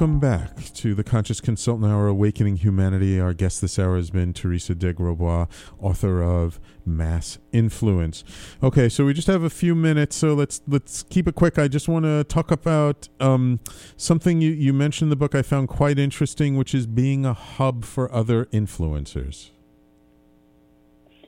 Welcome back to the Conscious Consultant Hour, Awakening Humanity. Our guest this hour has been Teresa de Grosbois, author of Mass Influence. Okay, so we just have a few minutes, so let's let's keep it quick. I just want to talk about um, something you, you mentioned in the book I found quite interesting, which is being a hub for other influencers.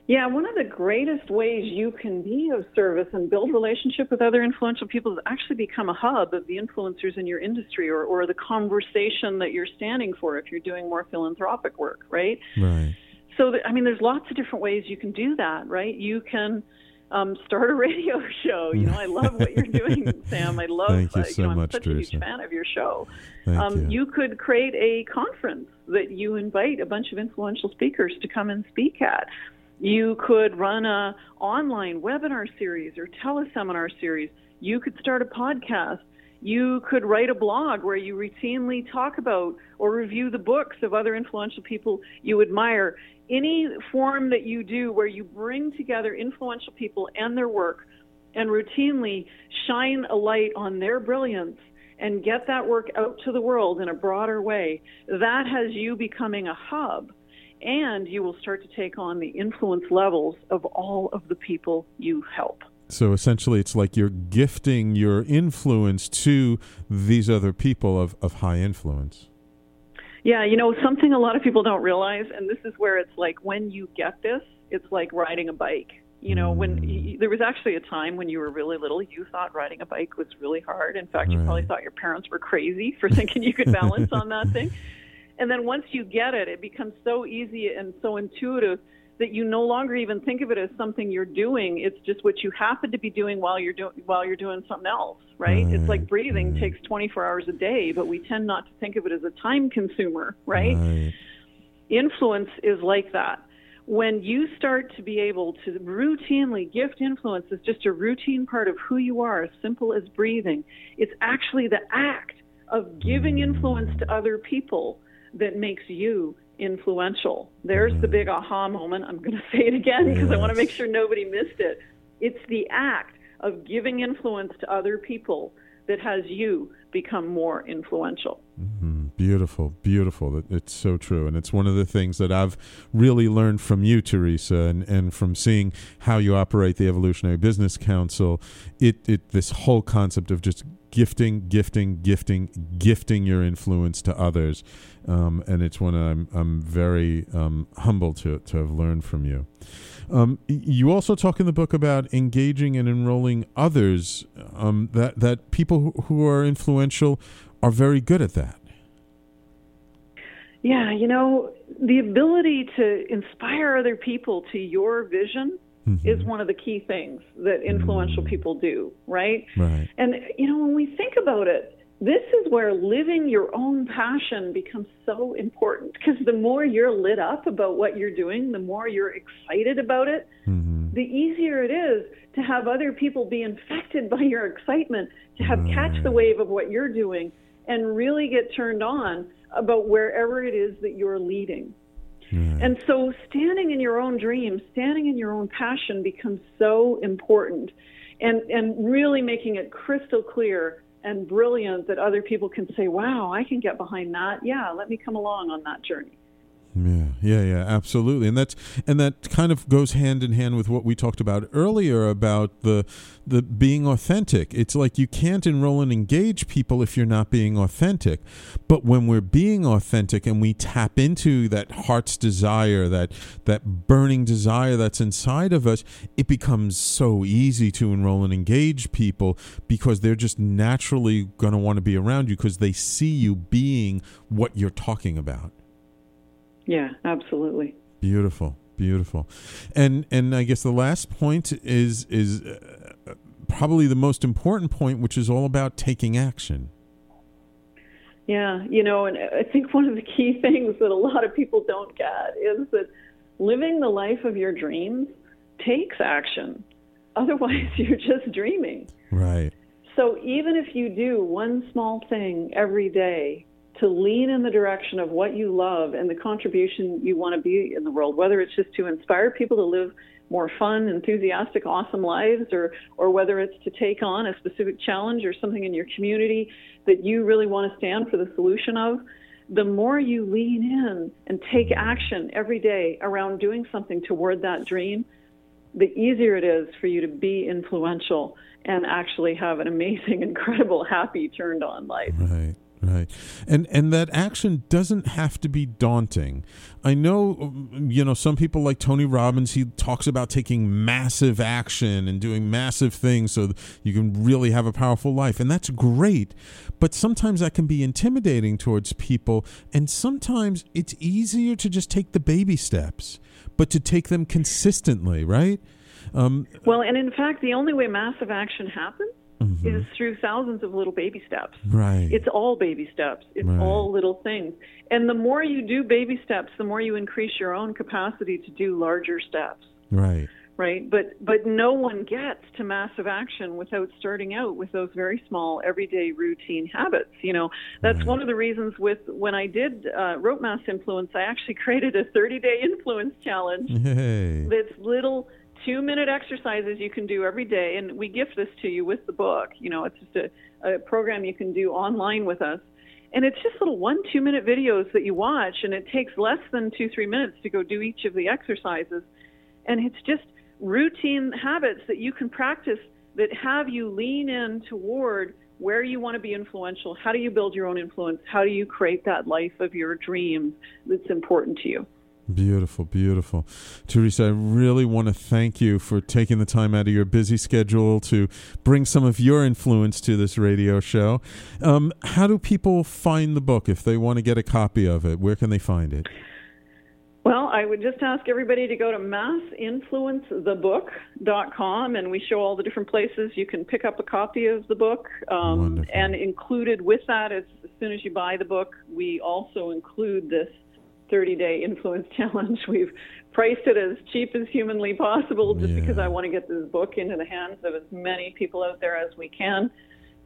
Yeah, one of the greatest ways you can be of service and build relationship with other influential people is actually become a hub of the influencers in your industry or, or the conversation that you're standing for if you're doing more philanthropic work, right? Right. So, th- I mean, there's lots of different ways you can do that, right? You can um, start a [LAUGHS] radio show. You know, I love what you're doing, [LAUGHS] Sam. I love. Thank you uh, so know, I'm much, such Teresa. a huge fan of your show. Thank um, you. could create a conference that you invite a bunch of influential speakers to come and speak at. You could run a online webinar series or teleseminar series. You could start a podcast. You could write a blog where you routinely talk about or review the books of other influential people you admire. Any form that you do where you bring together influential people and their work and routinely shine a light on their brilliance and get that work out to the world in a broader way, that has you becoming a hub and you will start to take on the influence levels of all of the people you help. So essentially, it's like you're gifting your influence to these other people of, of high influence. Yeah, you know, something a lot of people don't realize, and this is where it's like when you get this, it's like riding a bike. You know, when mm. y- there was actually a time when you were really little, you thought riding a bike was really hard. In fact, you probably thought your parents were crazy for thinking you could balance on that thing. [LAUGHS] And then once you get it, it becomes so easy and so intuitive that you no longer even think of it as something you're doing. It's just what you happen to be doing while you're doing while you're doing something else, right? It's like mm, breathing mm. takes 24 hours a day, but we tend not to think of it as a time consumer, right? Right. Influence is like that. When you start to be able to routinely gift influence as just a routine part of who you are, as simple as breathing, it's actually the act of giving influence to other people that makes you influential. There's the mm-hmm. big aha moment. I'm going [LAUGHS] to say it again because I want to make sure nobody missed it. It's the act of giving influence to other people that has you become more influential. Mhm. Beautiful, beautiful. It's so true. And it's one of the things that I've really learned from you, Teresa, and, and from seeing how you operate the Evolutionary Business Council. It, it this whole concept of just gifting, gifting, gifting, gifting your influence to others. Um, and it's one I'm, I'm very um, humbled to, to have learned from you. Um, you also talk in the book about engaging and enrolling others. Um, that that people who are influential are very good at that. Yeah, you know, the ability to inspire other people to your vision Mm-hmm. is one of the key things that influential people do, right? Right. And, you know, when we think about it, this is where living your own passion becomes so important because the more you're lit up about what you're doing, the more you're excited about it, Mm-hmm. the easier it is to have other people be infected by your excitement, to have catch the wave of what you're doing and really get turned on about wherever it is that you're leading. Hmm. And so standing in your own dream, standing in your own passion becomes so important and and really making it crystal clear and brilliant that other people can say, "Wow, I can get behind that. Yeah, let me come along on that journey." Yeah, yeah, yeah, absolutely, and that's and that kind of goes hand in hand with what we talked about earlier about the the being authentic. It's like you can't enroll and engage people if you're not being authentic. But when we're being authentic and we tap into that heart's desire, that that burning desire that's inside of us, it becomes so easy to enroll and engage people because they're just naturally going to want to be around you because they see you being what you're talking about. Yeah, absolutely. Beautiful, beautiful, and and I guess the last point is is uh, probably the most important point, which is all about taking action. Yeah, you know, and I think one of the key [LAUGHS] things that a lot of people don't get is that living the life of your dreams takes action. Otherwise, [LAUGHS] you're just dreaming. Right. So even if you do one small thing every day to lean in the direction of what you love and the contribution you want to be in the world, whether it's just to inspire people to live more fun, enthusiastic, awesome lives, or or whether it's to take on a specific challenge or something in your community that you really want to stand for the solution of, the more you lean in and take action every day around doing something toward that dream, the easier it is for you to be influential and actually have an amazing, [LAUGHS] incredible, happy, turned on life. Right. Right. And and that action doesn't have to be daunting. I know you know some people like Tony Robbins he talks about taking massive action and doing massive things so you can really have a powerful life and that's great. But sometimes that can be intimidating towards people and sometimes it's easier to just take the baby steps, but to take them consistently, right? Um, well, and in fact, the only way massive action happens mm-hmm. is through thousands of little baby steps. Right. It's all baby steps. It's right. all little things. And the more you do baby steps, the more you increase your own capacity to do larger steps. Right. Right. But but no one gets to massive action without starting out with those very small everyday routine habits. You know, that's right. one of the reasons with when I did uh, Rope Mass Influence, I actually [LAUGHS] created a 30 day influence challenge. Hey. That's little two minute exercises you can do every day, and we gift this to you with the book. You know, it's just a, a program you can do online with us. And it's just little one, two minute videos that you watch, and it takes less than two, three minutes to go do each of the exercises. And it's just routine habits that you can practice that have you lean in toward where you want to be influential. How do you build your own influence? How do you create that life of your dreams that's important to you? Beautiful, beautiful. Teresa, I really want to thank you for taking the time out of your busy schedule to bring some of your influence to this radio show. Um, how do people find the book if they want to get a copy of it? Where can they find it? Well, I would just ask everybody to go to massinfluencethebook.com and we show all the different places you can pick up a copy of the book. Um, and included with that, as, as soon as you buy the book, we also include this 30 day influence [LAUGHS] challenge. We've priced it as cheap as humanly possible just yeah. because I want to get this book into the hands of as many people out there as we can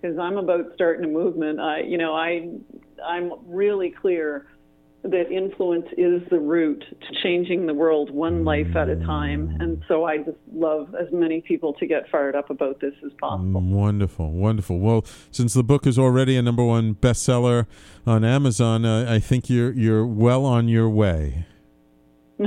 because I'm about starting a movement. I, you know, I, I'm really clear that influence is the route to changing the world one life at a time. And so I just love as many people to get fired up about this as possible. Wonderful, wonderful. Well, since the book is already a number one bestseller on Amazon, uh, I think you're you're well on your way. [LAUGHS]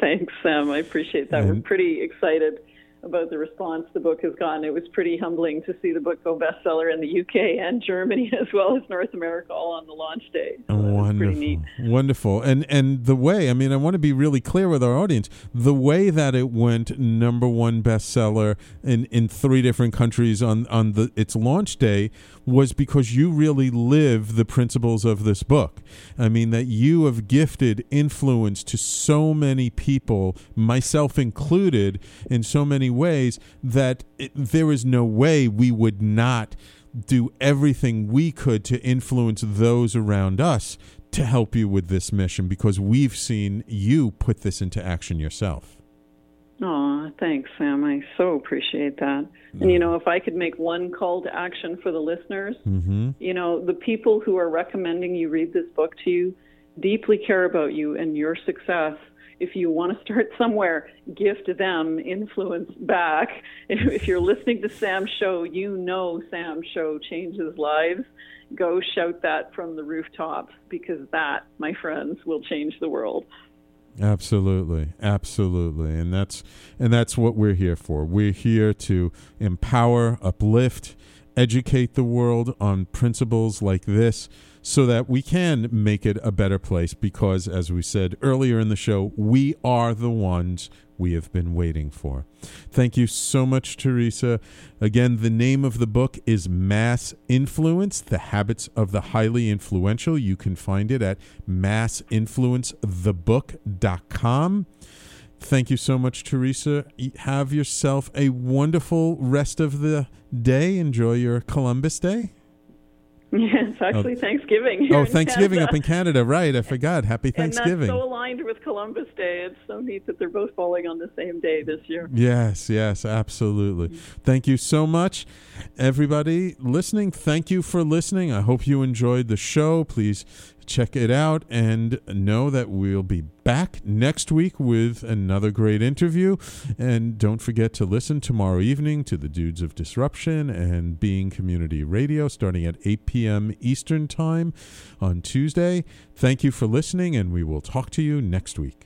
Thanks, Sam. I appreciate that. And We're pretty excited about the response the book has gotten. It was pretty humbling to see the book go bestseller in the UK and Germany [LAUGHS] as well as North America all on the launch day. So wonderful, wonderful, and and the way I mean, I want to be really clear with our audience. The way that it went number one bestseller in in three different countries on on the its launch day was because you really live the principles of this book. I mean, that you have gifted influence to so many people, myself included, in so many ways that it, there is no way we would not do everything we could to influence those around us to help you with this mission because we've seen you put this into action yourself. Oh, thanks, Sam. I so appreciate that. And you know, if I could make one call to action for the listeners, mm-hmm. you know, the people who are recommending you read this book to you deeply care about you and your success. if you want to start [LAUGHS] somewhere, gift them influence back. [LAUGHS] If you're listening to Sam's show, you know Sam's show changes lives. Go shout that from the rooftops because that, my friends, will change the world. Absolutely, absolutely, and that's and that's what we're here for. We're here to empower, uplift, educate the world on principles like this so that we can make it a better place because, as we said earlier in the show, we are the ones we have been waiting for. Thank you so much, Teresa. Again, the name of the book is Mass Influence The Habits of the Highly Influential. You can find it at massinfluencethebook.com. Thank you so much, Teresa. Have yourself a wonderful rest of the day. Enjoy your Columbus Day. Yes, actually, oh. Thanksgiving. oh, Thanksgiving Canada. up in Canada, right? I [LAUGHS] forgot. Happy Thanksgiving. And that's so aligned with Columbus Day. It's so neat that they're both falling on the same day this year. Yes, yes, absolutely. Mm-hmm. Thank you so much, everybody listening. Thank you for listening. I hope you enjoyed the show. Please check it out and know that we'll be back next week with another great interview. And don't forget to listen tomorrow evening to the Dudes of Disruption and Being Community Radio starting at 8 p.m. Eastern Time on Tuesday. Thank you for listening, and we will talk to you next week.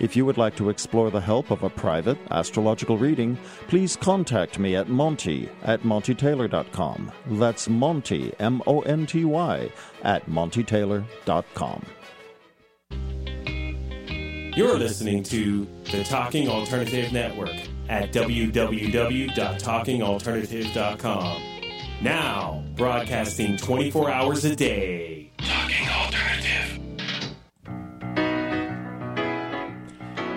If you would like to explore the help of a private astrological reading, please contact me at Monty at MontyTaylor.com. That's Monty, M O N T Y, at MontyTaylor.com. You're listening to the Talking Alternative Network at www.talkingalternative.com. Now, broadcasting 24 hours a day.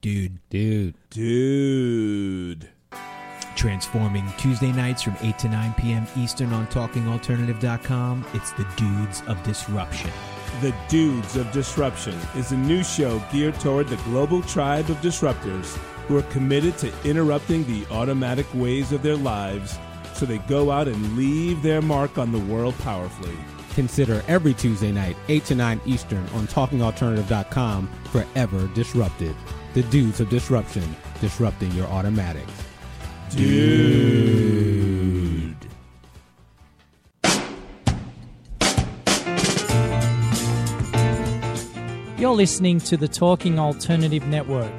Dude. Dude. Dude. Transforming Tuesday nights from 8 to 9 p.m. Eastern on TalkingAlternative.com. It's the Dudes of Disruption. The Dudes of Disruption is a new show geared toward the global tribe of disruptors who are committed to interrupting the automatic ways of their lives so they go out and leave their mark on the world powerfully. Consider every Tuesday night, 8 to 9 Eastern on TalkingAlternative.com forever disrupted the dudes of disruption, disrupting your automatics. Dude. You're listening to the Talking Alternative Network.